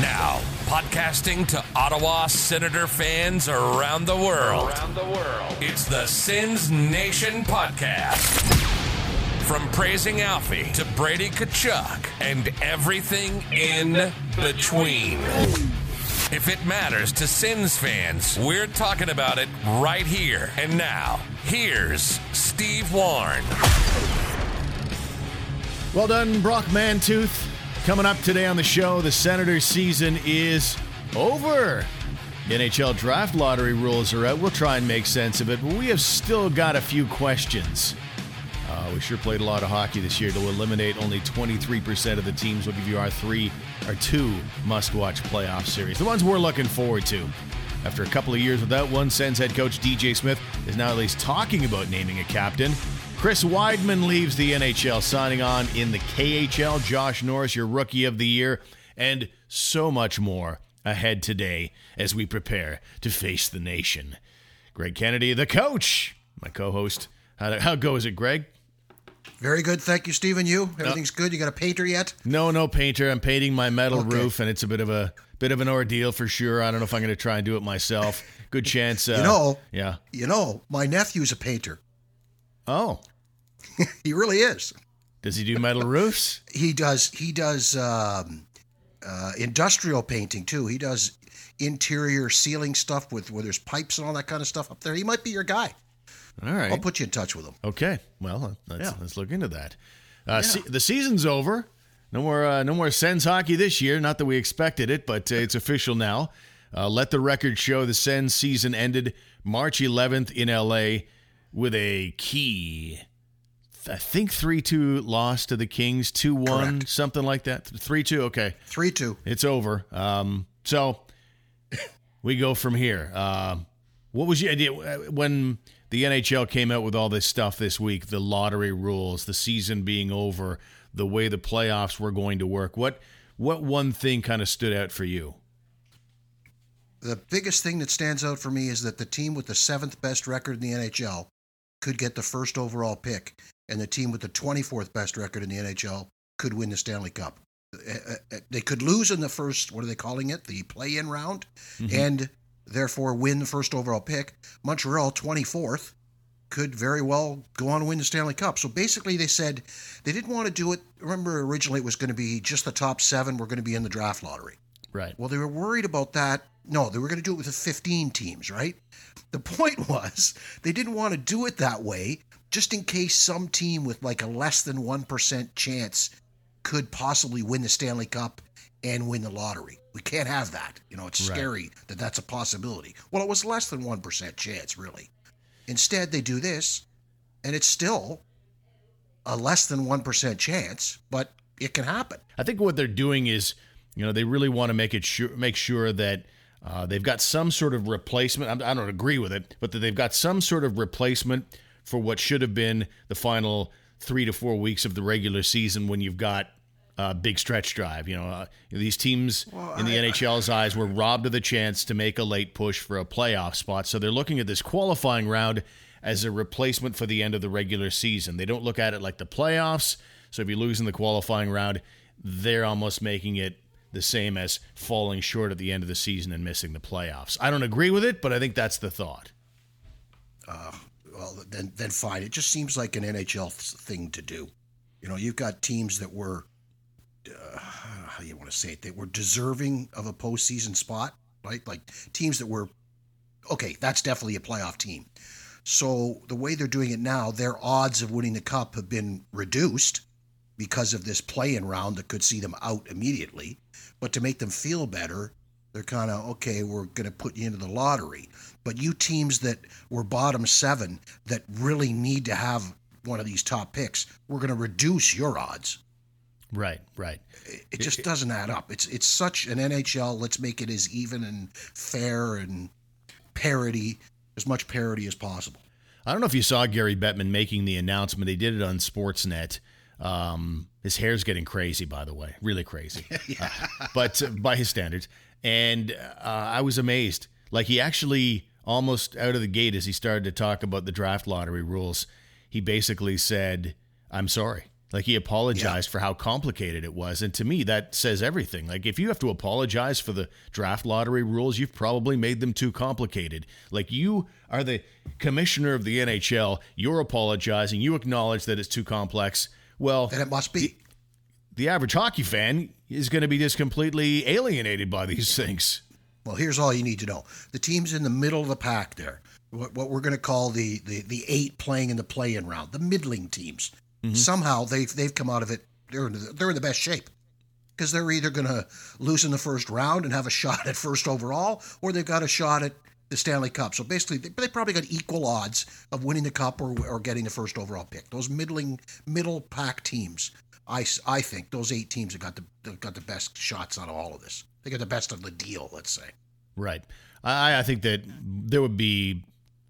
Now, podcasting to Ottawa Senator fans around the world. Around the world. It's the Sens Nation podcast. From praising Alfie to Brady Tkachuk and everything in between. If it matters to Sens fans, we're talking about it right here and now. Here's Steve Warne. Well done, Brock Mantooth. Coming up today on the show, the Senators season is over. NHL draft lottery rules are out. We'll try and make sense of it, but we have still got a few questions. Uh, we sure played a lot of hockey this year to eliminate only 23% of the teams. We'll give you our three, or two must-watch playoff series, the ones we're looking forward to. After a couple of years without one, Sens head coach DJ Smith is now at least talking about naming a captain. Chris Wideman leaves the NHL, signing on in the KHL. Josh Norris, your rookie of the year, and so much more ahead today as we prepare to face the nation. Greg Kennedy, the coach, my co-host. How, how goes it, Greg? Very good, thank you, Stephen. You everything's good. You got a painter yet? No, no painter. I'm painting my metal okay. roof, and it's a bit of a bit of an ordeal for sure. I don't know if I'm going to try and do it myself. Good chance. Uh, you know, yeah. You know, my nephew's a painter. Oh, he really is. Does he do metal roofs? he does. He does um, uh, industrial painting too. He does interior ceiling stuff with where there's pipes and all that kind of stuff up there. He might be your guy. All right, I'll put you in touch with him. Okay, well, let's, yeah. let's look into that. Uh, yeah. se- the season's over. No more, uh, no more Sens hockey this year. Not that we expected it, but uh, it's official now. Uh, let the record show the Sens season ended March 11th in LA with a key I think 3 2 loss to the Kings, 2 1, something like that. 3 2, okay. 3 2. It's over. Um, so we go from here. Uh, what was your idea when the NHL came out with all this stuff this week, the lottery rules, the season being over, the way the playoffs were going to work? What, what one thing kind of stood out for you? The biggest thing that stands out for me is that the team with the seventh best record in the NHL could get the first overall pick and the team with the 24th best record in the NHL could win the Stanley Cup. Uh, uh, uh, they could lose in the first, what are they calling it? The play in round, mm-hmm. and therefore win the first overall pick. Montreal, 24th, could very well go on and win the Stanley Cup. So basically, they said they didn't want to do it. Remember, originally it was going to be just the top seven were going to be in the draft lottery. Right. Well, they were worried about that. No, they were going to do it with the 15 teams, right? The point was they didn't want to do it that way just in case some team with like a less than 1% chance could possibly win the Stanley Cup and win the lottery. We can't have that. You know, it's right. scary that that's a possibility. Well, it was less than 1% chance, really. Instead, they do this, and it's still a less than 1% chance, but it can happen. I think what they're doing is, you know, they really want to make it sure, make sure that uh, they've got some sort of replacement. I don't agree with it, but that they've got some sort of replacement for what should have been the final three to four weeks of the regular season when you've got a big stretch drive. You know, uh, these teams well, in the I, NHL's I, eyes were robbed of the chance to make a late push for a playoff spot. So they're looking at this qualifying round as a replacement for the end of the regular season. They don't look at it like the playoffs. So if you lose in the qualifying round, they're almost making it the same as falling short at the end of the season and missing the playoffs. I don't agree with it, but I think that's the thought. Uh, well, then then fine. It just seems like an NHL thing to do. You know, you've got teams that were, uh, how you want to say it? They were deserving of a postseason spot, right? Like teams that were, okay, that's definitely a playoff team. So the way they're doing it now, their odds of winning the cup have been reduced because of this play-in round that could see them out immediately. But to make them feel better, they're kind of okay. We're going to put you into the lottery. But you teams that were bottom seven that really need to have one of these top picks, we're going to reduce your odds. Right, right. It, just doesn't add up. It's it's such an NHL. Let's make it as even and fair and parity, as much parity as possible. I don't know if you saw Gary Bettman making the announcement. He did it on Sportsnet. Um, his hair's getting crazy, by the way, really crazy. yeah. uh, but uh, by his standards, and uh, I was amazed. Like he actually almost out of the gate as he started to talk about the draft lottery rules, he basically said, "I'm sorry." Like he apologized yeah. for how complicated it was. And to me, that says everything. Like if you have to apologize for the draft lottery rules, you've probably made them too complicated. Like you are the commissioner of the NHL, you're apologizing, you acknowledge that it's too complex. Well, then it must be. The, average hockey fan is going to be just completely alienated by these things. Well, here's all you need to know: the teams in the middle of the pack there, what, what we're going to call the, the the eight playing in the play-in round, the middling teams. Mm-hmm. Somehow they've they've come out of it. They're in the, they're in the best shape because they're either going to lose in the first round and have a shot at first overall, or they've got a shot at the Stanley Cup. So basically, they, they probably got equal odds of winning the cup or, or getting the first overall pick. Those middling middle pack teams I, I think those eight teams have got the got the best shots out of all of this. They got the best of the deal, let's say. Right. I, I think that there would be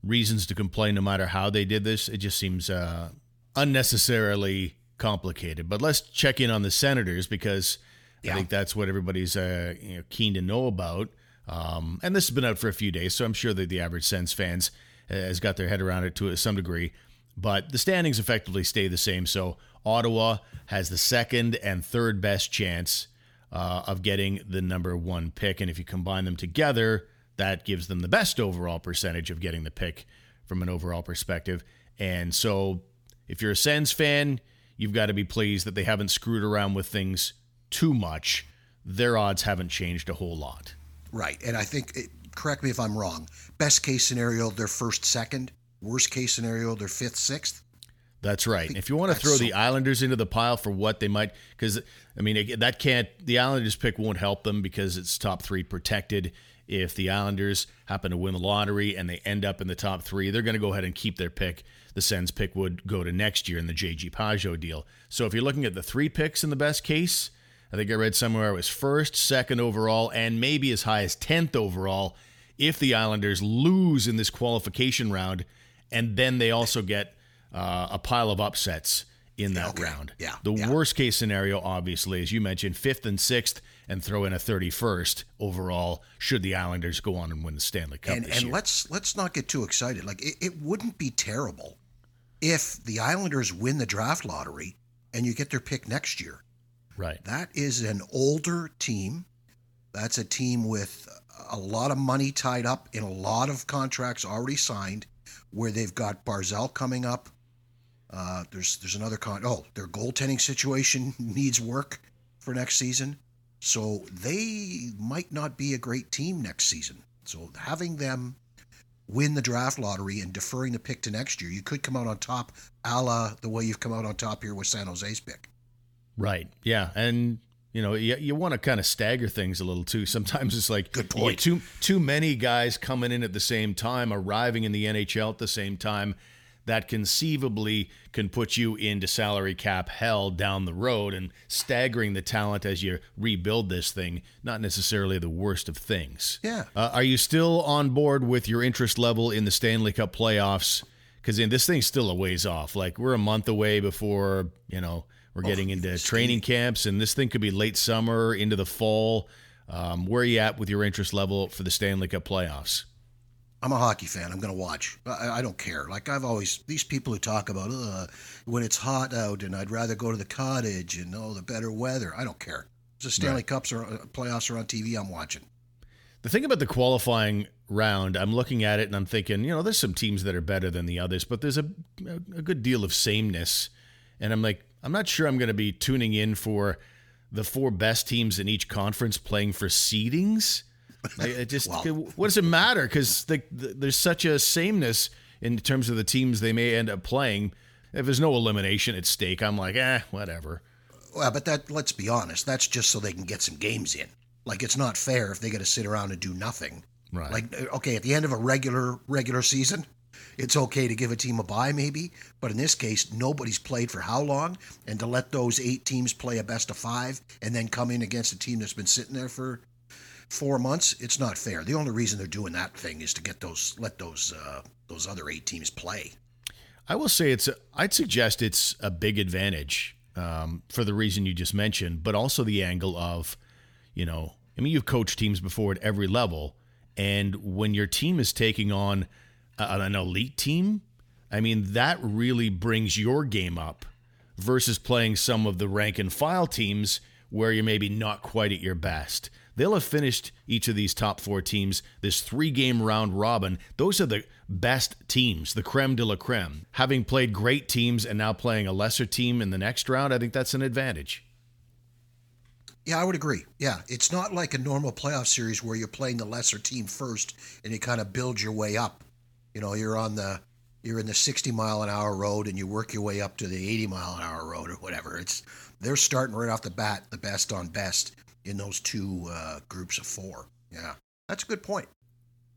reasons to complain no matter how they did this. It just seems uh, unnecessarily complicated. But let's check in on the Senators because yeah. I think that's what everybody's uh, you know, keen to know about. Um, and this has been out for a few days, so I'm sure that the average Sens fans uh, has got their head around it to some degree. But the standings effectively stay the same. So Ottawa has the second and third best chance uh, of getting the number one pick. And if you combine them together, that gives them the best overall percentage of getting the pick from an overall perspective. And so if you're a Sens fan, you've got to be pleased that they haven't screwed around with things too much. Their odds haven't changed a whole lot. Right. And I think, correct me if I'm wrong, best case scenario, they're first, second. Worst case scenario, they're fifth, sixth. That's right. If you want to throw so- the Islanders into the pile for what they might, because I mean that can't. The Islanders pick won't help them because it's top three protected. If the Islanders happen to win the lottery and they end up in the top three, they're going to go ahead and keep their pick. The Sens pick would go to next year in the JG Pageau deal. So if you're looking at the three picks in the best case, I think I read somewhere it was first, second overall, and maybe as high as tenth overall if the Islanders lose in this qualification round, and then they also get uh, a pile of upsets in that okay. round. Yeah. The yeah. worst case scenario, obviously, as you mentioned, fifth and sixth, and throw in a thirty-first overall. Should the Islanders go on and win the Stanley Cup and, and let's let's not get too excited. Like it, it wouldn't be terrible if the Islanders win the draft lottery and you get their pick next year. Right. That is an older team. That's a team with a lot of money tied up in a lot of contracts already signed, where they've got Barzal coming up uh, there's there's another con. Oh, their goaltending situation needs work for next season, so they might not be a great team next season. So having them win the draft lottery and deferring the pick to next year, you could come out on top, a la the way you've come out on top here with San Jose's pick. Right. Yeah, and you know you, you want to kind of stagger things a little too. Sometimes it's like good point. Too too many guys coming in at the same time, arriving in the NHL at the same time that conceivably can put you into salary cap hell down the road and staggering the talent as you rebuild this thing, not necessarily the worst of things. Yeah. Uh, are you still on board with your interest level in the Stanley Cup playoffs? Because this thing's still a ways off. Like we're a month away before, you know, we're oh, getting into training camps, and this thing could be late summer into the fall. Um, where are you at with your interest level for the Stanley Cup playoffs? I'm a hockey fan. I'm going to watch. I, I, don't care. Like I've always these people who talk about uh, when it's hot out and I'd rather go to the cottage and oh the better weather. I don't care. The Stanley right. Cups or uh, playoffs are on TV. I'm watching. The thing about the qualifying round, I'm looking at it and I'm thinking, you know, there's some teams that are better than the others, but there's a, a good deal of sameness. And I'm like, I'm not sure I'm going to be tuning in for the four best teams in each conference playing for seedings. Like, it just what does it matter? Because the, the, there's such a sameness in terms of the teams they may end up playing. If there's no elimination at stake, I'm like, eh, whatever. Well, but that let's be honest, that's just so they can get some games in. Like it's not fair if they got to sit around and do nothing. Right. Like okay, at the end of a regular regular season, it's okay to give a team a bye maybe, but in this case, nobody's played for how long, and to let those eight teams play a best of five and then come in against a team that's been sitting there for four months, it's not fair. The only reason they're doing that thing is to get those let those uh, those other eight teams play. I will say it's. I'd suggest it's a big advantage um, for the reason you just mentioned, but also the angle of, you know, I mean, you've coached teams before at every level, and when your team is taking on an elite team, I mean, that really brings your game up versus playing some of the rank and file teams where you're maybe not quite at your best. They'll have finished each of these top four teams this three game round robin. Those are the best teams, the creme de la creme. Having played great teams and now playing a lesser team in the next round, I think that's an advantage. Yeah, I would agree. Yeah, it's not like a normal playoff series where you're playing the lesser team first and you kind of build your way up. You know, you're on the you're in the 60 mile an hour road and you work your way up to the 80 mile an hour road or whatever. It's they're starting right off the bat, the best on best in those two uh, groups of four. Yeah, that's a good point.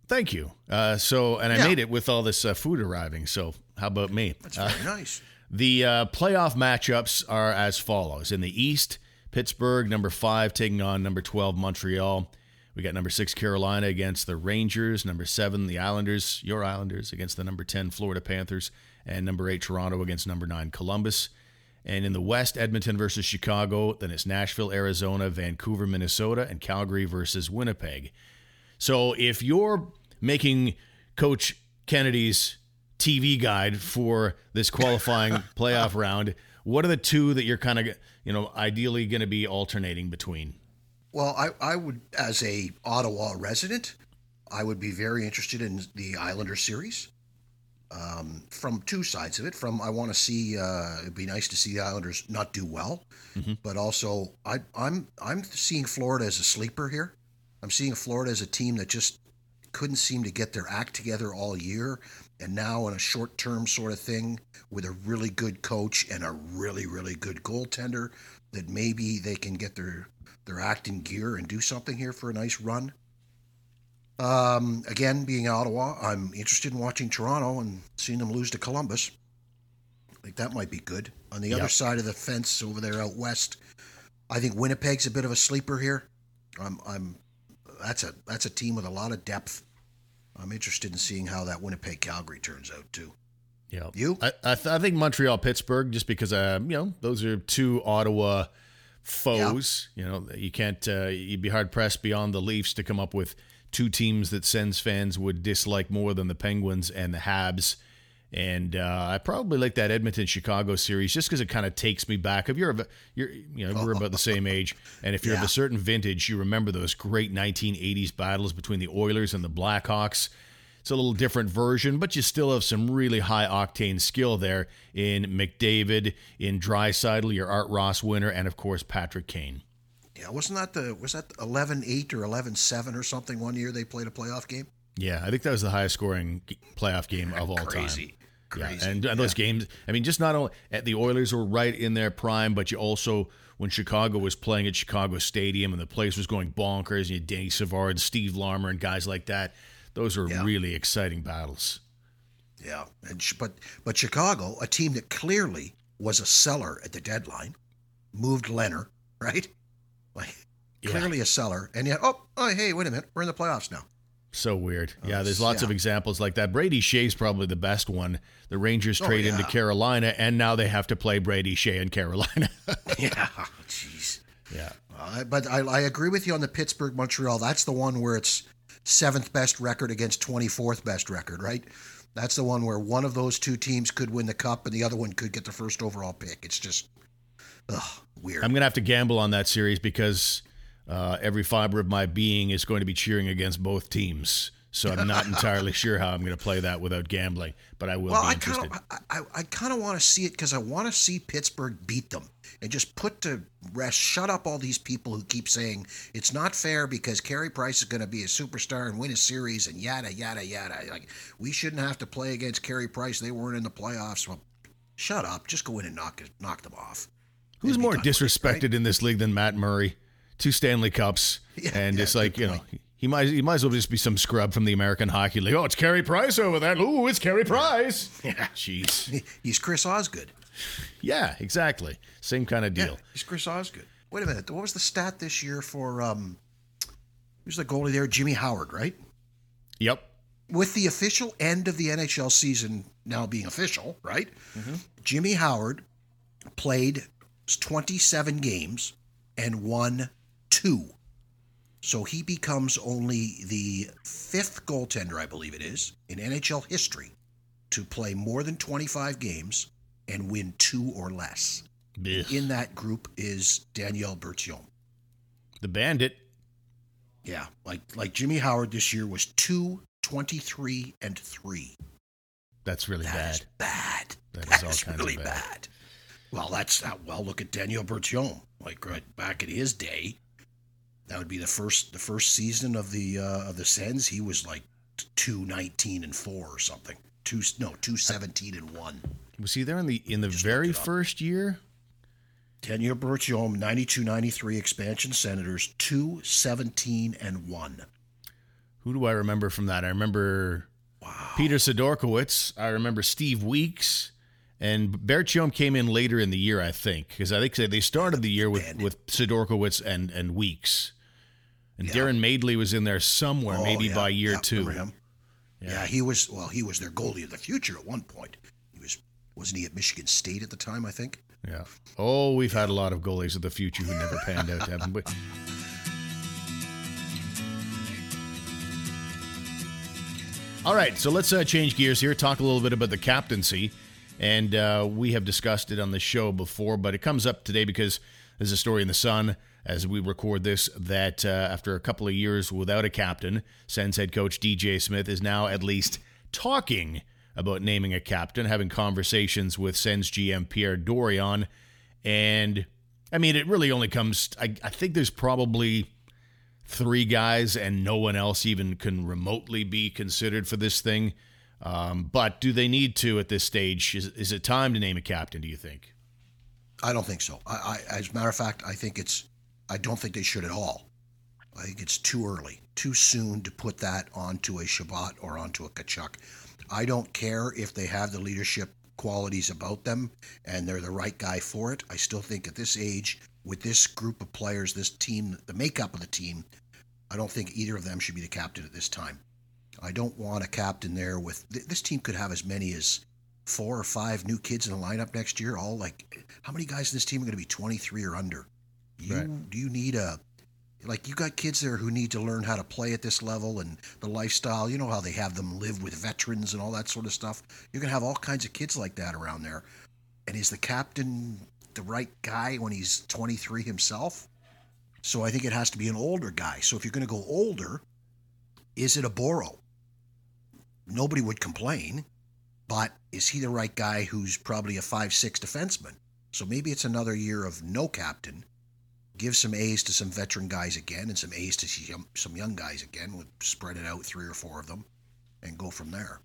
Thank you. Uh, so, and I yeah. made it with all this uh, food arriving. So, how about me? That's very uh, nice. The uh, playoff matchups are as follows: in the East, Pittsburgh, number five, taking on number 12, Montreal. We got number six, Carolina against the Rangers. Number seven, the Islanders, your Islanders, against the number 10, Florida Panthers. And number eight, Toronto against number nine, Columbus. And in the West, Edmonton versus Chicago. Then it's Nashville, Arizona, Vancouver, Minnesota, and Calgary versus Winnipeg. So if you're making Coach Kennedy's TV guide for this qualifying playoff round, what are the two that you're kind of, you know, ideally going to be alternating between? Well, I, I would, as a Ottawa resident, I would be very interested in the Islander series. Um, from two sides of it. From I want to see, uh, it'd be nice to see the Islanders not do well, mm-hmm. but also I, I'm I'm seeing Florida as a sleeper here. I'm seeing Florida as a team that just couldn't seem to get their act together all year, and now in a short term sort of thing with a really good coach and a really really good goaltender, that maybe they can get their their act in gear and do something here for a nice run. Um, again, being in Ottawa, I'm interested in watching Toronto and seeing them lose to Columbus. I think that might be good. On the yep. other side of the fence over there out west, I think Winnipeg's a bit of a sleeper here. I'm, I'm that's a that's a team with a lot of depth. I'm interested in seeing how that Winnipeg Calgary turns out too. Yeah, you? I I, th- I think Montreal Pittsburgh just because uh you know those are two Ottawa foes. Yeah. You know, you can't. Uh, you'd be hard pressed beyond the Leafs to come up with two teams that Sens fans would dislike more than the Penguins and the Habs. And uh, I probably like that Edmonton Chicago series just because it kind of takes me back. If you're, you're, you know, we're about the same age, and if you're yeah. of a certain vintage, you remember those great 1980s battles between the Oilers and the Blackhawks. It's a little different version, but you still have some really high octane skill there in McDavid, in Draisaitl, your Art Ross winner, and of course Patrick Kane. Yeah, wasn't that the was that 11-8 or 11-7 or something one year they played a playoff game? Yeah, I think that was the highest scoring playoff game of all Crazy. time. Crazy. Yeah, and, and those yeah. games, I mean, just not only at the Oilers were right in their prime, but you also when Chicago was playing at Chicago Stadium and the place was going bonkers, and you had Danny Savard, and Steve Larmer, and guys like that. Those were yeah. really exciting battles. Yeah, and but but Chicago, a team that clearly was a seller at the deadline, moved Lehner right? Yeah. clearly a seller, and yet oh oh hey wait a minute we're in the playoffs now. So weird. Yeah, there's lots yeah. of examples like that. Brady Skjei's probably the best one. The Rangers oh, trade oh, yeah. into Carolina, and now they have to play Brady Skjei in Carolina. yeah, jeez. Yeah. Uh, but I, I agree with you on the Pittsburgh Montreal. That's the one where it's seventh best record against 24th best record, right? That's the one where one of those two teams could win the cup and the other one could get the first overall pick. It's just ugh, weird. I'm going to have to gamble on that series because uh, every fiber of my being is going to be cheering against both teams. So I'm not entirely sure how I'm going to play that without gambling, but I will well, be interested. I kind of, I, I kind of want to see it because I want to see Pittsburgh beat them and just put to rest, shut up all these people who keep saying it's not fair because Carey Price is going to be a superstar and win a series and yada yada yada. Like we shouldn't have to play against Carey Price. They weren't in the playoffs. Well, shut up. Just go in and knock knock them off. Who's more disrespected right? in this league than Matt Murray? Two Stanley Cups, yeah, and yeah, it's like you know he might he might as well just be some scrub from the American Hockey League. Oh, it's Carey Price over there. Ooh, it's Carey Price. Yeah, jeez. He's Chris Osgood. Yeah, exactly. Same kind of deal. Yeah, he's Chris Osgood. Wait a minute. What was the stat this year for um who's the goalie there? Jimmy Howard, right? Yep. With the official end of the NHL season now being official, right? Mm-hmm. Jimmy Howard played 27 games and won two. So he becomes only the fifth goaltender, I believe it is, in NHL history to play more than 25 games and win two or less. Ugh. In that group is Daniel Berthiaume. The Bandit. Yeah, like like Jimmy Howard this year was two, 23, and three. That's really That bad. is bad. That is That all is of really bad. bad. Well, that's not well. Look at Daniel Berthiaume. Like right back in his day, that would be the first the first season of the uh, of the Sens. He was like two nineteen and four or something. Two no two seventeen and one. Was he there in the in the Just very looked it up. first year? Daniel Berthiaume, 92-93 expansion Senators, two seventeen and one. Who do I remember from that? I remember Peter Sidorkiewicz. I remember Steve Weeks. And Berthiaume came in later in the year, I think, because I think they started the year with, with Sidorkiewicz and, and Weeks. And Yeah. Darrin Madeley was in there somewhere, Oh, maybe yeah, by year yeah, two. him? Yeah. he was. Well, he was their goalie of the future at one point. He was, wasn't he at Michigan State at the time? I think. Yeah. Oh, we've had a lot of goalies of the future who never panned out, haven't we? All right, so let's uh, change gears here, talk a little bit about the captaincy. And uh, we have discussed it on the show before, but it comes up today because there's a story in the Sun as we record this that uh, after a couple of years without a captain, Sens head coach DJ Smith is now at least talking about naming a captain, having conversations with Sens GM Pierre Dorion. And I mean, it really only comes, I, I think there's probably three guys and no one else even can remotely be considered for this thing. Um, but do they need to at this stage? Is, is it time to name a captain, do you think? I don't think so. I, I, as a matter of fact, I think it's. I don't think they should at all. I think it's too early, too soon to put that onto a Chabot or onto a Tkachuk. I don't care if they have the leadership qualities about them and they're the right guy for it. I still think at this age, with this group of players, this team, the makeup of the team, I don't think either of them should be the captain at this time. I don't want a captain there with th- this team could have as many as four or five new kids in the lineup next year. All like, how many guys in this team are going to be 23 or under? You Right. do you need a like you got kids there who need to learn how to play at this level and the lifestyle. You know how they have them live with veterans and all that sort of stuff. You're gonna have all kinds of kids like that around there. And is the captain the right guy when he's 23 himself? So I think it has to be an older guy. So if you're going to go older, is it a Boro? Nobody would complain, but is he the right guy who's probably a five-six defenseman? So maybe it's another year of no captain. Give some A's to some veteran guys again, and some A's to some young guys again. Would spread it out three or four of them, and go from there.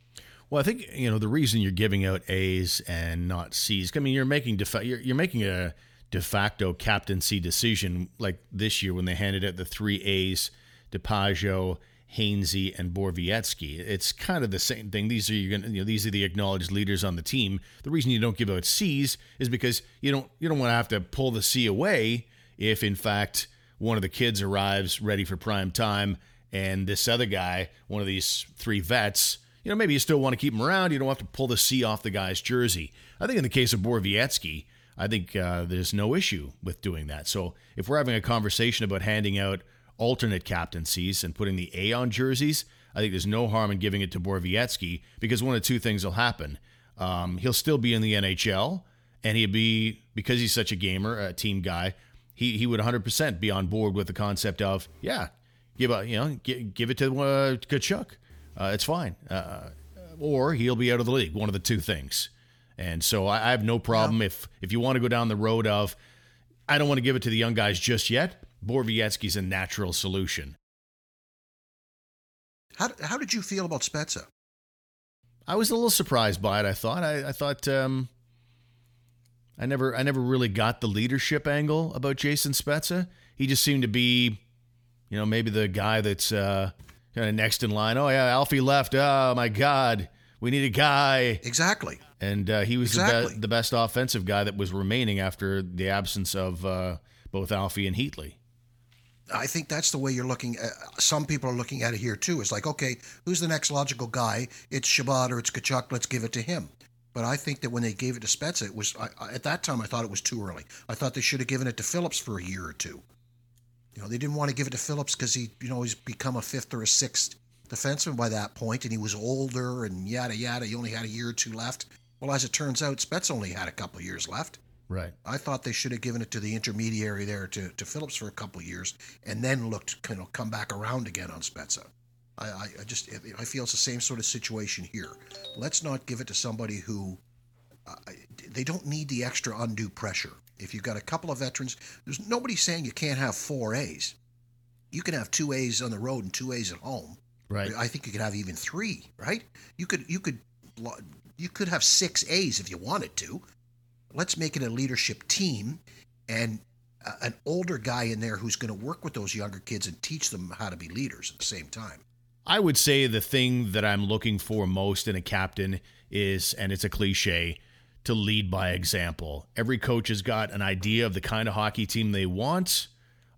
Well, I think you know the reason you're giving out A's and not C's. I mean, you're making defa- you're, you're making a de facto captaincy decision like this year when they handed out the three A's, DePaggio, Hainsey, and Borowiecki. It's kind of the same thing. These are you're gonna, you know these are the acknowledged leaders on the team. The reason you don't give out C's is because you don't you don't want to have to pull the C away if in fact one of the kids arrives ready for prime time and this other guy, one of these three vets, you know, maybe you still want to keep him around. You don't have to pull the C off the guy's jersey. I think in the case of Borowiecki, I think uh, there's no issue with doing that. So if we're having a conversation about handing out alternate captaincies and putting the A on jerseys, I think there's no harm in giving it to Borowiecki because one of two things will happen. Um, he'll still be in the NHL, and he'll be, because he's such a gamer, a team guy, he, he would 100% be on board with the concept of, yeah, give a, you know, give, give it to uh, Tkachuk. Uh, it's fine. Uh, or he'll be out of the league. One of the two things. And so I, I have no problem if if you want to go down the road of I don't want to give it to the young guys just yet. Borowiecki's a natural solution. How, how did you feel about Spezza? I was a little surprised by it. I thought I, I thought um, I never I never really got the leadership angle about Jason Spezza. He just seemed to be, you know, maybe the guy that's uh, kind of next in line. Oh yeah, Alfie left. Oh my God, we need a guy. Exactly. And uh, he was the, be- the best offensive guy that was remaining after the absence of uh, both Alfie and Heatley. I think that's the way you're looking. At, some people are looking at it here too. It's like, okay, who's the next logical guy? It's Chabot or it's Tkachuk. Let's give it to him. But I think that when they gave it to Spezza, it was I, I- at that time I thought it was too early. I thought they should have given it to Phillips for a year or two. You know, they didn't want to give it to Phillips because he, you know, he's become a fifth or a sixth defenseman by that point, and he was older and yada yada. He only had a year or two left. Well, as it turns out, Spets only had a couple years left. Right. I thought they should have given it to the intermediary there to, to Phillips for a couple years and then looked kind of come back around again on Spezza. I, I, I just I feel it's the same sort of situation here. Let's not give it to somebody who uh, they don't need the extra undue pressure. If you've got a couple of veterans, there's nobody saying you can't have four A's. You can have two A's on the road and two A's at home. Right. I think you could have even three. Right. You could you could you could have six A's if you wanted to. Let's make it a leadership team and an older guy in there who's going to work with those younger kids and teach them how to be leaders at the same time. I would say the thing that I'm looking for most in a captain is, and it's a cliche, to lead by example. Every coach has got an idea of the kind of hockey team they want.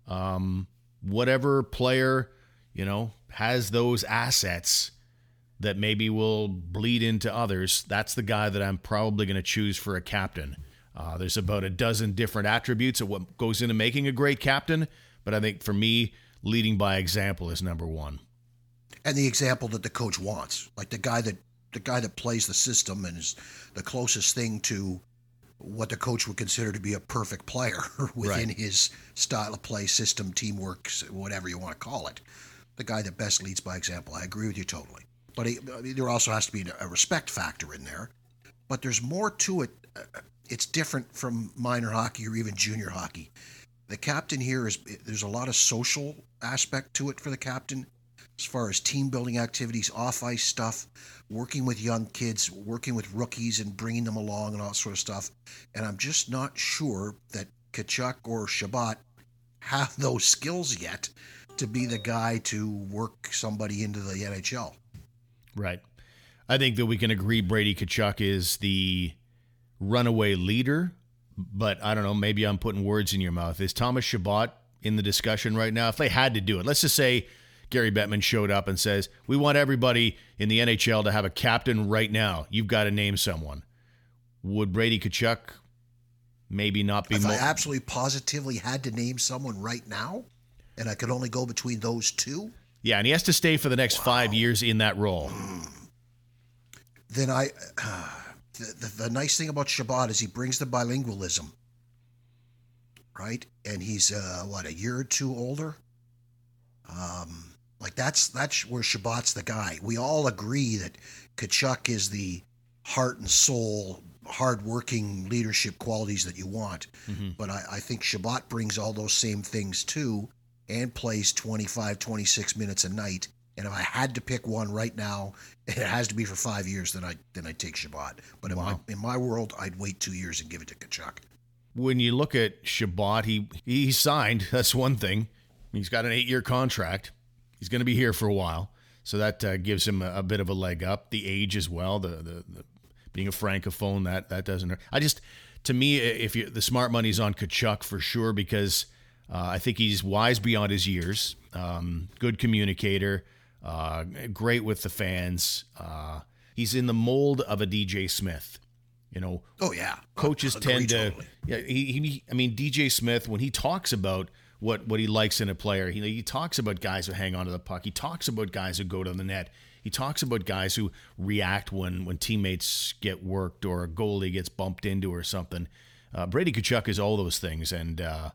Um, whatever player, you know, has those assets that maybe will bleed into others, that's the guy that I'm probably going to choose for a captain. Uh, there's about a dozen different attributes of what goes into making a great captain, but I think for me, leading by example is number one. And the example that the coach wants, like the guy that the guy that plays the system and is the closest thing to what the coach would consider to be a perfect player within right. his style of play, system, teamwork, whatever you want to call it. The guy that best leads by example. I agree with you totally. But he, there also has to be a respect factor in there. But there's more to it. Uh, it's different from minor hockey or even junior hockey. The captain here is there's a lot of social aspect to it for the captain as far as team building activities, off ice stuff, working with young kids, working with rookies and bringing them along and all sort of stuff. And I'm just not sure that Tkachuk or Chabot have those skills yet to be the guy to work somebody into the NHL. Right. I think that we can agree Brady Tkachuk is the runaway leader, but I don't know, maybe I'm putting words in your mouth. Is Thomas Chabot in the discussion right now? If they had to do it, let's just say Gary Bettman showed up and says, We want everybody in the NHL to have a captain right now. You've got to name someone. Would Brady Tkachuk maybe not be If mo- I absolutely positively had to name someone right now, and I could only go between those two? Yeah, and he has to stay for the next wow. five years in that role. Then I. Uh, the, the, the, nice thing about Chabot is he brings the bilingualism, right? And he's, uh, what, a year or two older? Um, like that's that's where Chabot's the guy. We all agree that Tkachuk is the heart and soul, hardworking leadership qualities that you want. Mm-hmm. But I, I think Chabot brings all those same things too and plays 25, 26 minutes a night. And if I had to pick one right now, it has to be for five years. Then I then I take Chabot. But in wow. my in my world, I'd wait two years and give it to Tkachuk. When you look at Chabot, he he signed. That's one thing. He's got an eight year contract. He's going to be here for a while, so that uh, gives him a, a, bit of a leg up. The age as well, the, the, the being a francophone that that doesn't. Hurt. I just to me, if you the smart money's on Tkachuk for sure because uh, I think he's wise beyond his years, um, good communicator, uh, great with the fans. Uh, he's in the mold of a DJ Smith. You know. Oh yeah. Coaches tend to. Totally. Yeah. He, he. I mean, DJ Smith when he talks about what what he likes in a player. He he talks about guys who hang on to the puck. He talks about guys who go to the net. He talks about guys who react when when teammates get worked or a goalie gets bumped into or something. Uh, Brady Tkachuk is all those things, and uh,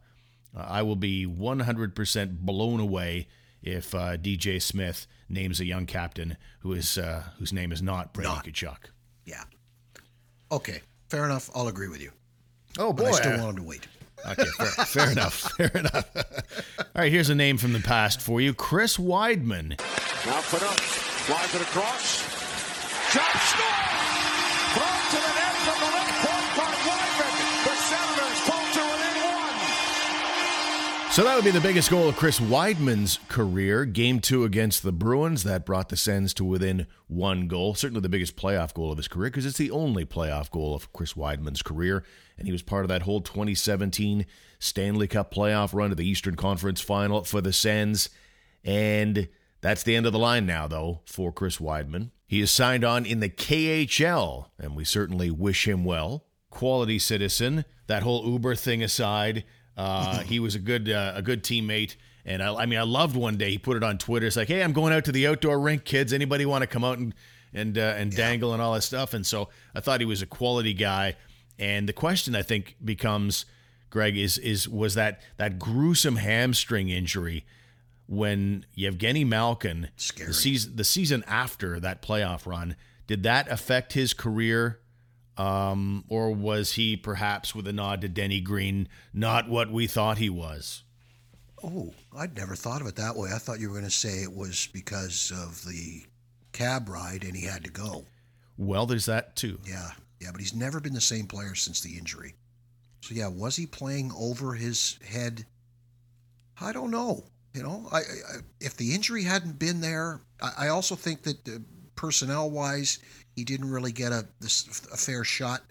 I will be 100% blown away if uh, DJ Smith names a young captain who is uh, whose name is not Brady not. Tkachuk. Yeah. Okay, fair enough. I'll agree with you. Oh boy, but I still want him to wait. Okay, fair, fair enough. Fair enough. All right, here's a name from the past for you Chris Wideman. Now put up, flies it across. Shot score! So that would be the biggest goal of Chris Wideman's career. Game two against the Bruins. That brought the Sens to within one goal. Certainly the biggest playoff goal of his career because it's the only playoff goal of Chris Wideman's career and he was part of that whole 2017 Stanley Cup playoff run to the Eastern Conference final for the Sens. And that's the end of the line now, though, for Chris Wideman. He is signed on in the KHL, and we certainly wish him well. Quality citizen. That whole Uber thing aside, uh, he was a good uh, a good teammate. And I, I mean, I loved one day he put it on Twitter. It's like, hey, I'm going out to the outdoor rink, kids. Anybody want to come out and and uh, and dangle and all that stuff. And so I thought he was a quality guy. And the question I think becomes, Greg, is is was that that gruesome hamstring injury when Yevgeny Malkin the season the season after that playoff run did that affect his career? Um, or was he perhaps with a nod to Denny Green not what we thought he was? Oh, I'd never thought of it that way. I thought you were going to say it was because of the cab ride and he had to go. Well, there's that too. Yeah, yeah, but he's never been the same player since the injury. So yeah, was he playing over his head? I don't know. You know, I, I if the injury hadn't been there, I, I also think that uh, personnel-wise, he didn't really get a a fair shot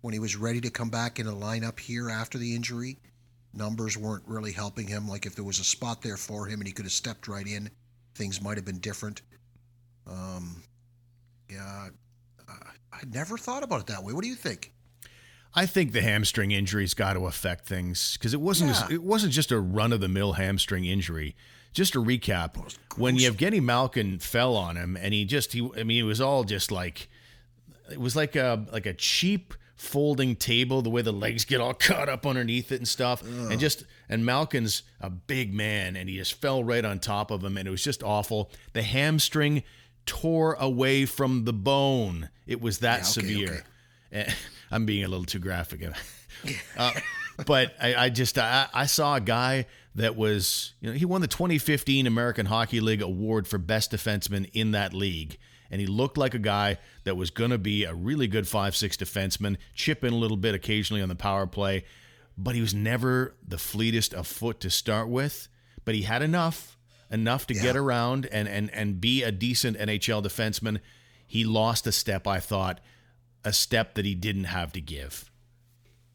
when he was ready to come back in a lineup here after the injury. Numbers weren't really helping him. Like if there was a spot there for him and he could have stepped right in, things might have been different. Um, yeah, I, never thought about it that way. What do you think? I think the hamstring injury's got to affect things because it wasn't Yeah. it wasn't just a run of the mill hamstring injury. Just to recap, when Yevgeny Malkin fell on him, and he just he I mean it was all just like it was like a like a cheap folding table the way the legs get all caught up underneath it and stuff. And just and Malkin's a big man and he just fell right on top of him and it was just awful. The hamstring tore away from the bone. It was that okay, severe. okay. Eh, I'm being a little too graphic. Uh, but I, I just I, I saw a guy that was you know he won the 2015 American Hockey League award for best defenseman in that league, and he looked like a guy that was going to be a really good five six defenseman, chip in a little bit occasionally on the power play, but he was never the fleetest of foot to start with. But he had enough enough to get around and and and be a decent NHL defenseman. He lost a step, I thought, a step that he didn't have to give.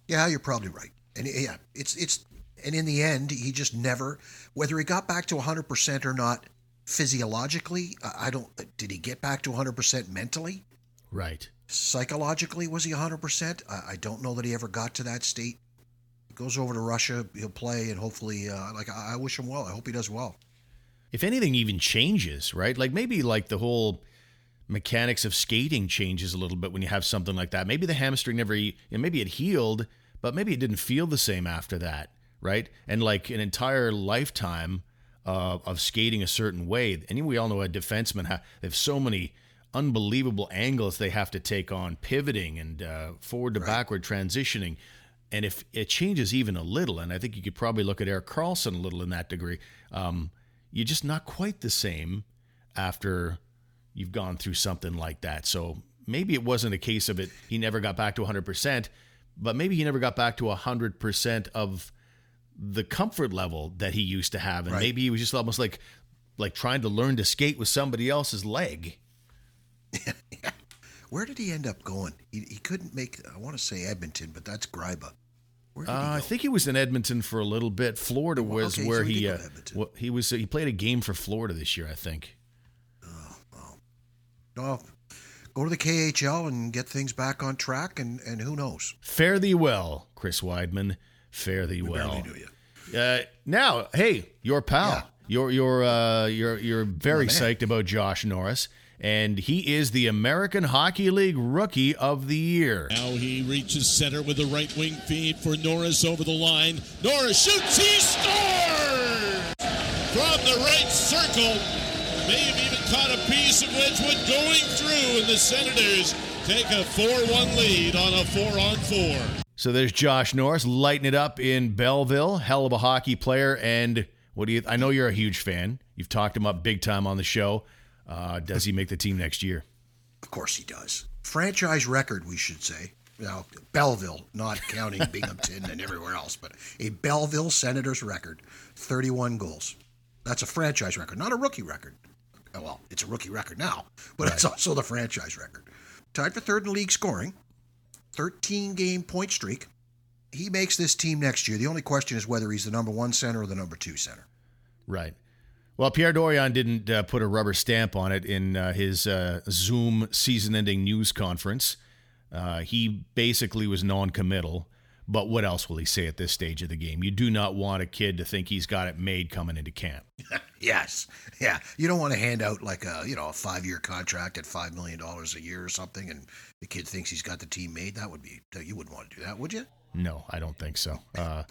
Yeah, you're probably right. And yeah, it's it's and in the end, he just never whether he got back to 100% or not physiologically, I don't did he get back to 100% mentally? Right. Psychologically, was he 100%? I, I don't know that he ever got to that state. He goes over to Russia, he'll play and hopefully uh, like I, I wish him well. I hope he does well. If anything even changes, right? Like maybe like the whole mechanics of skating changes a little bit when you have something like that. Maybe the hamstring never, you know, maybe it healed, but maybe it didn't feel the same after that, right? And like an entire lifetime uh, of skating a certain way. And we all know a defenseman ha- they have so many unbelievable angles they have to take on, pivoting and uh, forward to backward transitioning. And if it changes even a little, and I think you could probably look at Erik Karlsson a little in that degree, um, you're just not quite the same after you've gone through something like that. So maybe it wasn't a case of it, he never got back to 100%, but maybe he never got back to 100% of the comfort level that he used to have. And Right. maybe he was just almost like like trying to learn to skate with somebody else's leg. Where did he end up going? He, he couldn't make I want to say Edmonton, but that's did Uh. I think he was in Edmonton for a little bit. Florida was okay, where so he he, uh, wa- he was. he played a game for Florida this year, I think. Well, go to the KHL and get things back on track, and, and who knows? Fare thee well, Chris Wideman. Fare thee well. Knew you. Uh, now, hey, your pal, Yeah. you're you're uh, you're you're very My psyched about Josh Norris, and he is the American Hockey League Rookie of the Year. Now he reaches center with the right wing feed for Norris over the line. Norris shoots, he scores! From the right circle. May have even caught a piece of Wedgewood going through, and the Senators take a 4 1 lead on a 4 on 4. So there's Josh Norris lighting it up in Belleville. Hell of a hockey player, and what do you? I know you're a huge fan. You've talked him up big time on the show. Uh, does he make the team next year? Of course he does. Franchise record, we should say. Now, Belleville, not counting Binghamton and everywhere else, but a Belleville Senators record 31 goals. That's a franchise record, not a rookie record. Well, it's a rookie record now, but it's also the franchise record. Tied for third in league scoring, 13 game point streak. He makes this team next year. The only question is whether he's the number one center or the number two center. Right. Well, Pierre Dorion didn't uh, put a rubber stamp on it in uh, his uh, Zoom season ending news conference. Uh, he basically was non committal, But what else will he say at this stage of the game? You do not want a kid to think he's got it made coming into camp. Yes, yeah. You don't want to hand out like a you know a five year contract at five million dollars a year or something, and the kid thinks he's got the team made. That would be you wouldn't want to do that, would you? No, I don't think so. Uh,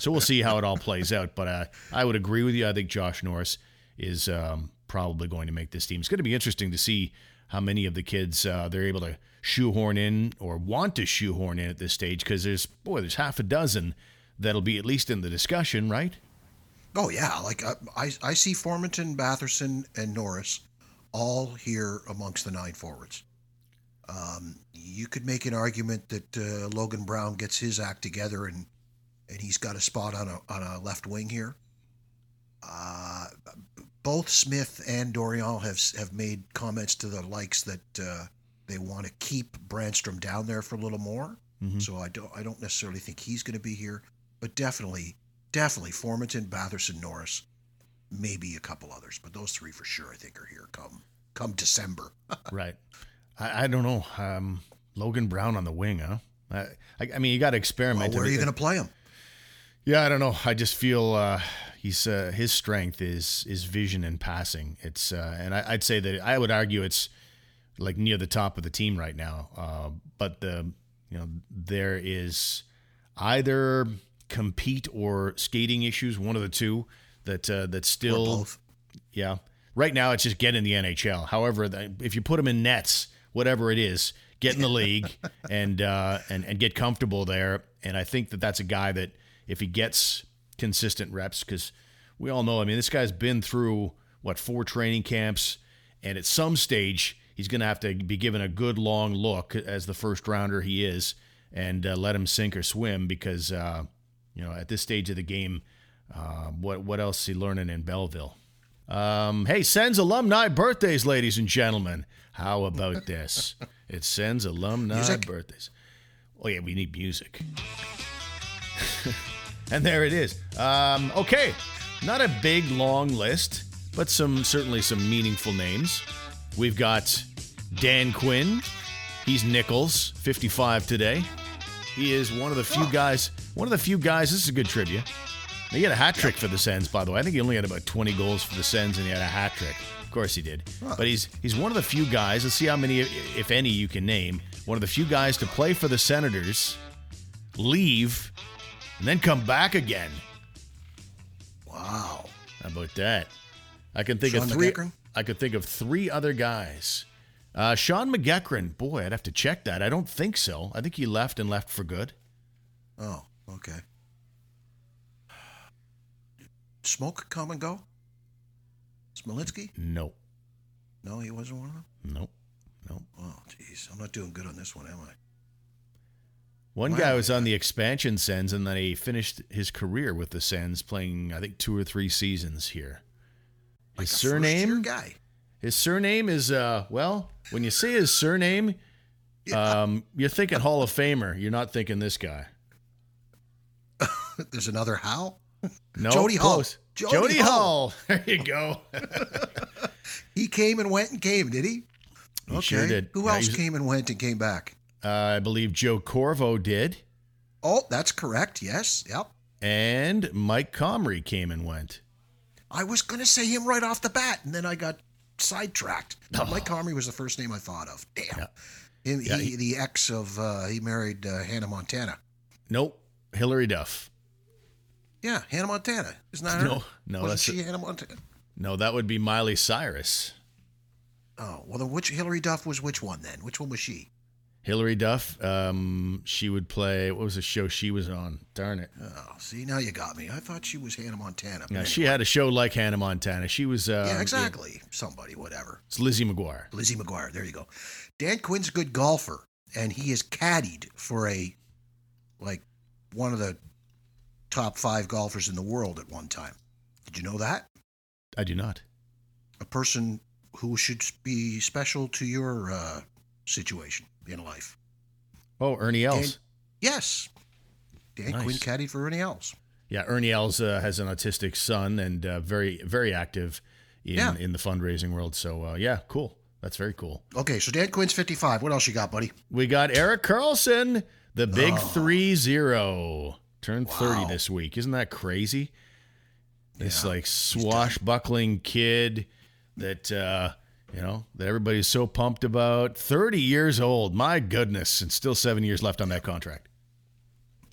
so we'll see how it all plays out. But uh, I would agree with you. I think Josh Norris is um, probably going to make this team. It's going to be interesting to see how many of the kids uh, they're able to shoehorn in or want to shoehorn in at this stage because there's boy there's half a dozen that'll be at least in the discussion, right? Oh yeah, like uh, I I see Formenton, Batherson, and Norris all here amongst the nine forwards. Um, you could make an argument that uh, Logan Brown gets his act together and and he's got a spot on a on a left wing here. Uh, both Smith and Dorion have have made comments to the likes that uh, they want to keep Brannstrom down there for a little more. Mm-hmm. So I don't I don't necessarily think he's going to be here, but definitely definitely Formenton, Batherson, Norris, maybe a couple others, but those three for sure I think are here come come December. right. I, I don't know. Um, Logan Brown on the wing, huh? I, I, I mean, you got to experiment. well, where are you going to play him? Yeah, I don't know. I just feel uh, he's uh, his strength is is vision and passing. It's uh, and I, would say that I would argue it's like near the top of the team right now. Uh, but the you know there is either compete or skating issues, one of the two that uh, that still yeah. Right now, it's just get in the NHL. However, if you put him in nets, whatever it is, get in the league and uh, and and get comfortable there. And I think that that's a guy that if he gets consistent reps, because we all know, I mean, this guy's been through what four training camps, and at some stage he's going to have to be given a good long look as the first rounder he is, and uh, let him sink or swim because uh, you know at this stage of the game, uh, what what else is he learning in Belleville? Um, hey, Sens alumni birthdays, ladies and gentlemen. How about this? It Sens alumni music? birthdays. Oh yeah, we need music. and there it is. Um, okay, not a big long list, but some certainly some meaningful names. We've got Dan Quinn. He's Nichols, 55 today. He is one of the few guys. One of the few guys. This is a good trivia. He had a hat trick for the Sens, by the way. I think he only had about 20 goals for the Sens, and he had a hat trick. Of course he did. But he's he's one of the few guys. Let's see how many, if any, you can name. One of the few guys to play for the Senators, leave, and then come back again. Wow. How about that? I can think Sean of three. McEachern? I could think of three other guys. Uh, Sean McEachern, boy, I'd have to check that. I don't think so. I think he left and left for good. Oh, okay. Smoke come and go? Smolinski? No, No, he wasn't one of them? no, no. Oh, jeez. I'm not doing good on this one, am I? One Wow. guy was on the expansion Sens, and then he finished his career with the Sens, playing I think two or three seasons here. Like His a surname? guy. His surname is uh well, when you say his surname, um, you're thinking Hall of Famer. You're not thinking this guy. There's another how? No, Jody close. Jody Jody Hull. Hull. There you go. He came and went and came, did he? He sure did. Who Yeah, else came and went and came back? Uh, I believe Joe Corvo did, Oh, that's correct. Yes. Yep. and Mike Comrie came and went. I was going to say him right off the bat, and then I got sidetracked. Mike Comrie was the first name I thought of. Damn. Him- Yeah, he, he- the ex of, uh, he married uh, Hannah Montana. Nope, Hilary Duff. Yeah, Hannah Montana. Isn't that her? No, no, Wasn't that's she Hannah Montana? No, that would be Miley Cyrus. Oh, well, then which Hilary Duff was which one then? Which one was she? Hilary Duff. Um, she would play. What was the show she was on? Darn it. Oh, see, now you got me. I thought she was Hannah Montana. Yeah, she had a show like Hannah Montana. She was. Uh, Yeah, exactly. Somebody, whatever. It's Lizzie McGuire. Lizzie McGuire. There you go. Dan Quinn's a good golfer, and he is caddied for a like one of the top five golfers in the world at one time. Did you know that? I do not. A person who should be special to your uh, situation in life. Oh, Ernie Els. Yes. Dan Nice. Quinn caddied for Ernie Els. Yeah, Ernie Els uh, has an autistic son and uh, very, very active in Yeah. in the fundraising world. So uh, yeah, cool. That's very cool. Okay, so Dan Quinn's 55. What else you got, buddy? We got Erik Karlsson, The big three zero turned thirty this week. Isn't that crazy? This Yeah, like swashbuckling kid that uh, you know that everybody's so pumped about. Thirty years old. My goodness, and still seven years left on that contract.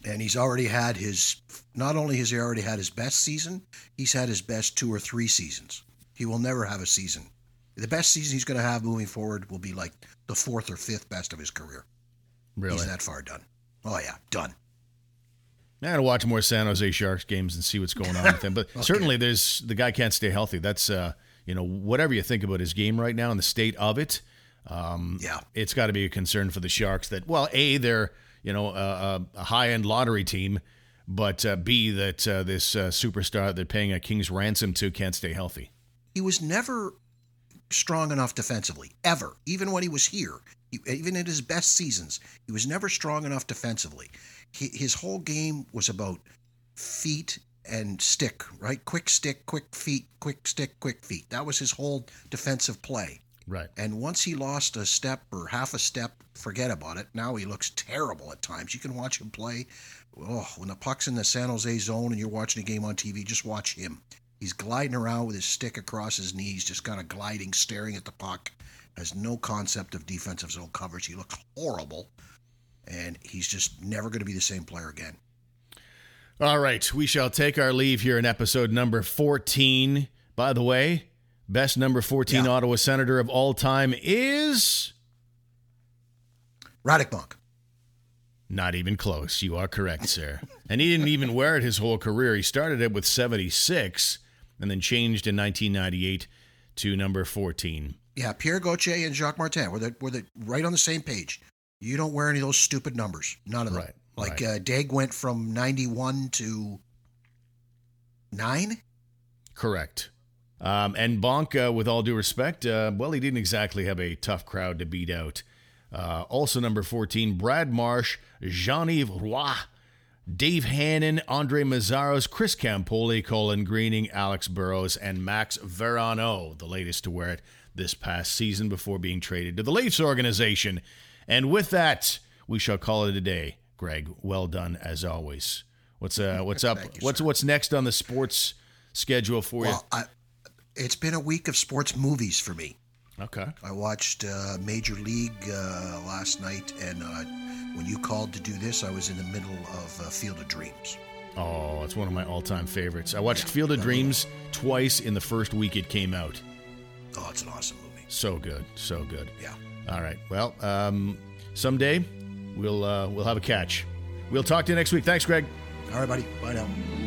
and he's already had his not only has he already had his best season he's had his best two or three seasons he will never have a season the best season he's going to have moving forward will be like the fourth or fifth best of his career Really. he's that far done oh yeah done I gotta watch more San Jose Sharks games and see what's going on with him. But certainly, there's the guy can't stay healthy. That's uh, you know whatever you think about his game right now and the state of it. Um, Yeah. it's got to be a concern for the Sharks that well, a they're you know a, a high end lottery team, but uh, b that uh, this uh, superstar they're paying a king's ransom to can't stay healthy. he was never strong enough defensively ever even when he was here he, even in his best seasons he was never strong enough defensively he, his whole game was about feet and stick right quick stick quick feet quick stick quick feet that was his whole defensive play Right. and once he lost a step or half a step forget about it now he looks terrible at times you can watch him play oh when the puck's in the san jose zone and you're watching a game on tv just watch him He's gliding around with his stick across his knees, just kind of gliding, staring at the puck. Has no concept of defensive zone coverage. He looks horrible, and he's just never going to be the same player again. All right, we shall take our leave here in episode number 14. By the way, best number 14 Yeah. Ottawa Senator of all time is Radek Bonk. not even close. You are correct, sir. and he didn't even wear it his whole career. He started it with 76 and then changed in 1998 to number 14. Yeah, Pierre Gauthier and Jacques Martin were the, were the right on the same page. You don't wear any of those stupid numbers. None of them. Right, Like right. uh, Dag went from 91 to 9. Correct. Um, and Bonk, uh, with all due respect, uh, well, he didn't exactly have a tough crowd to beat out. Uh, also, number 14, Brad Marsh, Jean Yves Roy, Dave Hannan, Andrej Meszaros, Chris Campoli, Colin Greening, Alex Burrows, and Max Veronneau, the latest to wear it this past season before being traded to the Leafs organization. And with that, we shall call it a day. Greg, well done as always. What's uh, what's up? You, what's sir. what's next on the sports schedule for you? Well, I, it's been a week of sports movies for me. Okay. I watched uh, Major League uh, last night, and uh, when you called to do this, I was in the middle of uh, Field of Dreams. Oh, it's one of my all-time favorites. I watched Field of Dreams twice in the first week it came out. Oh, it's an awesome movie. So good, so good. Yeah. All right. Well, um, someday we'll uh, we'll have a catch. We'll talk to you next week. Thanks, Greg. All right, buddy. Bye now.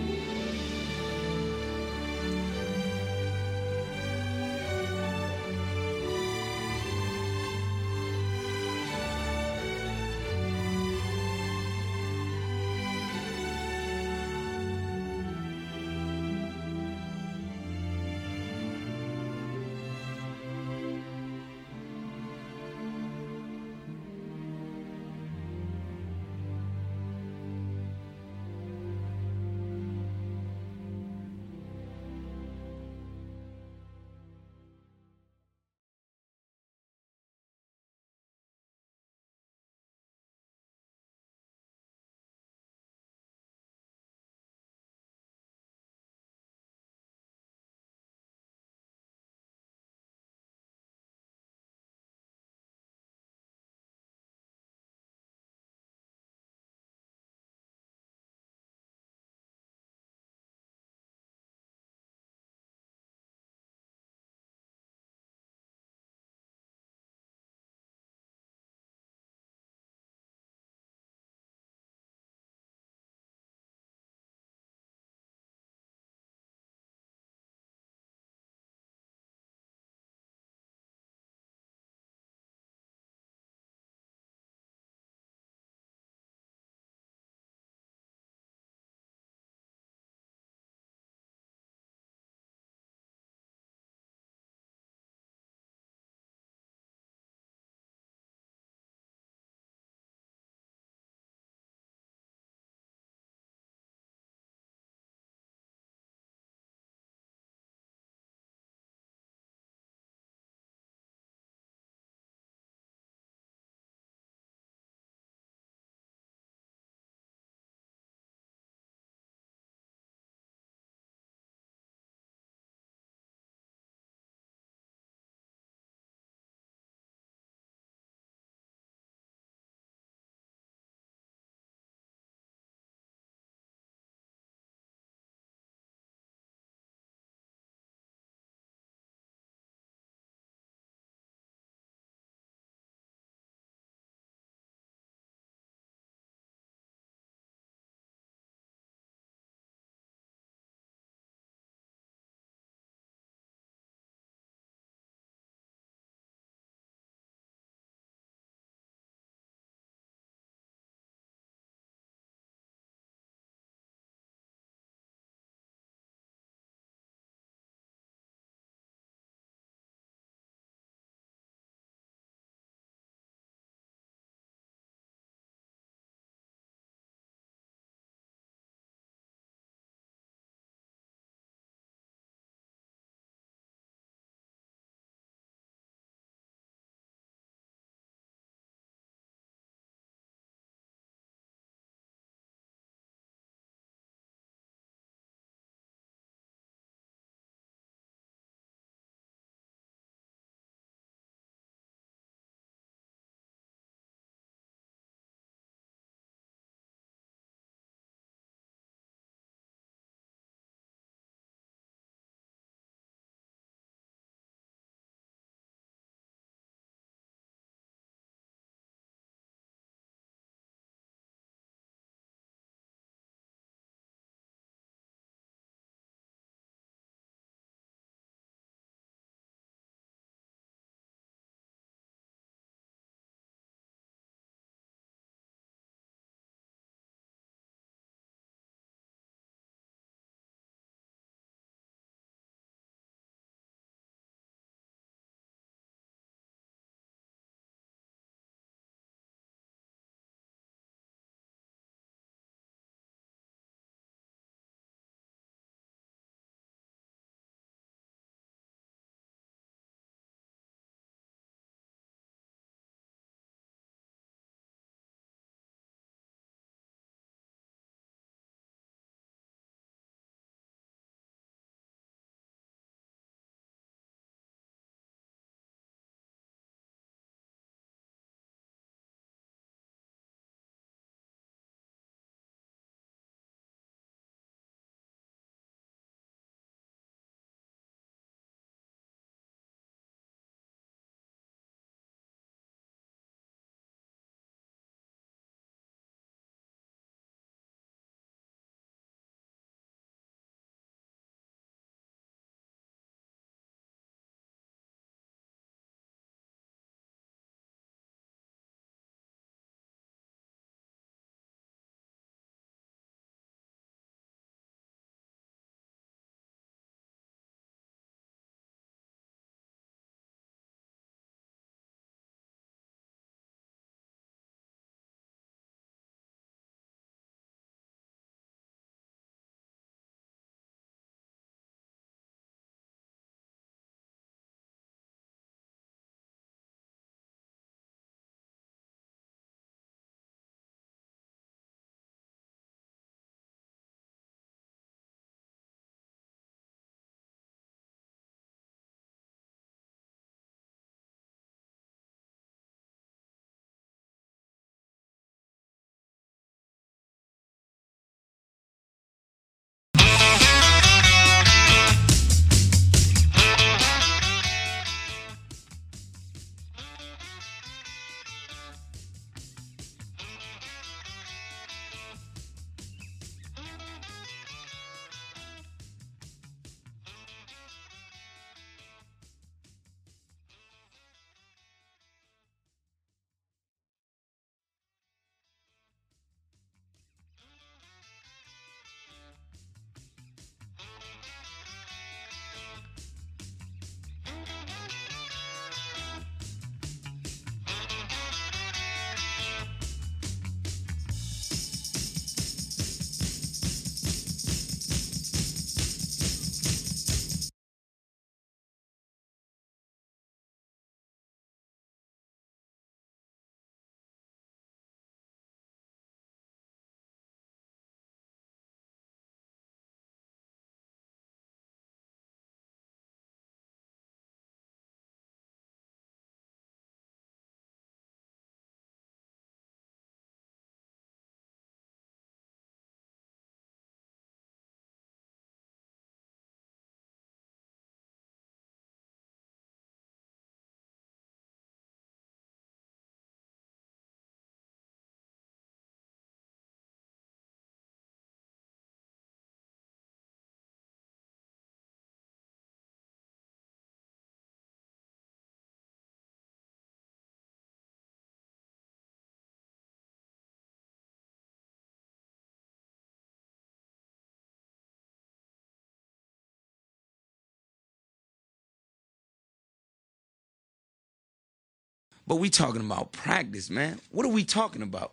But we talking about practice, man. What are we talking about?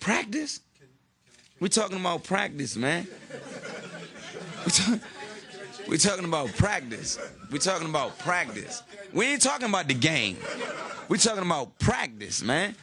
Practice? We talking about practice, man. We talk, we talking about practice. We talking about practice. We ain't talking about the game. We talking about practice, man.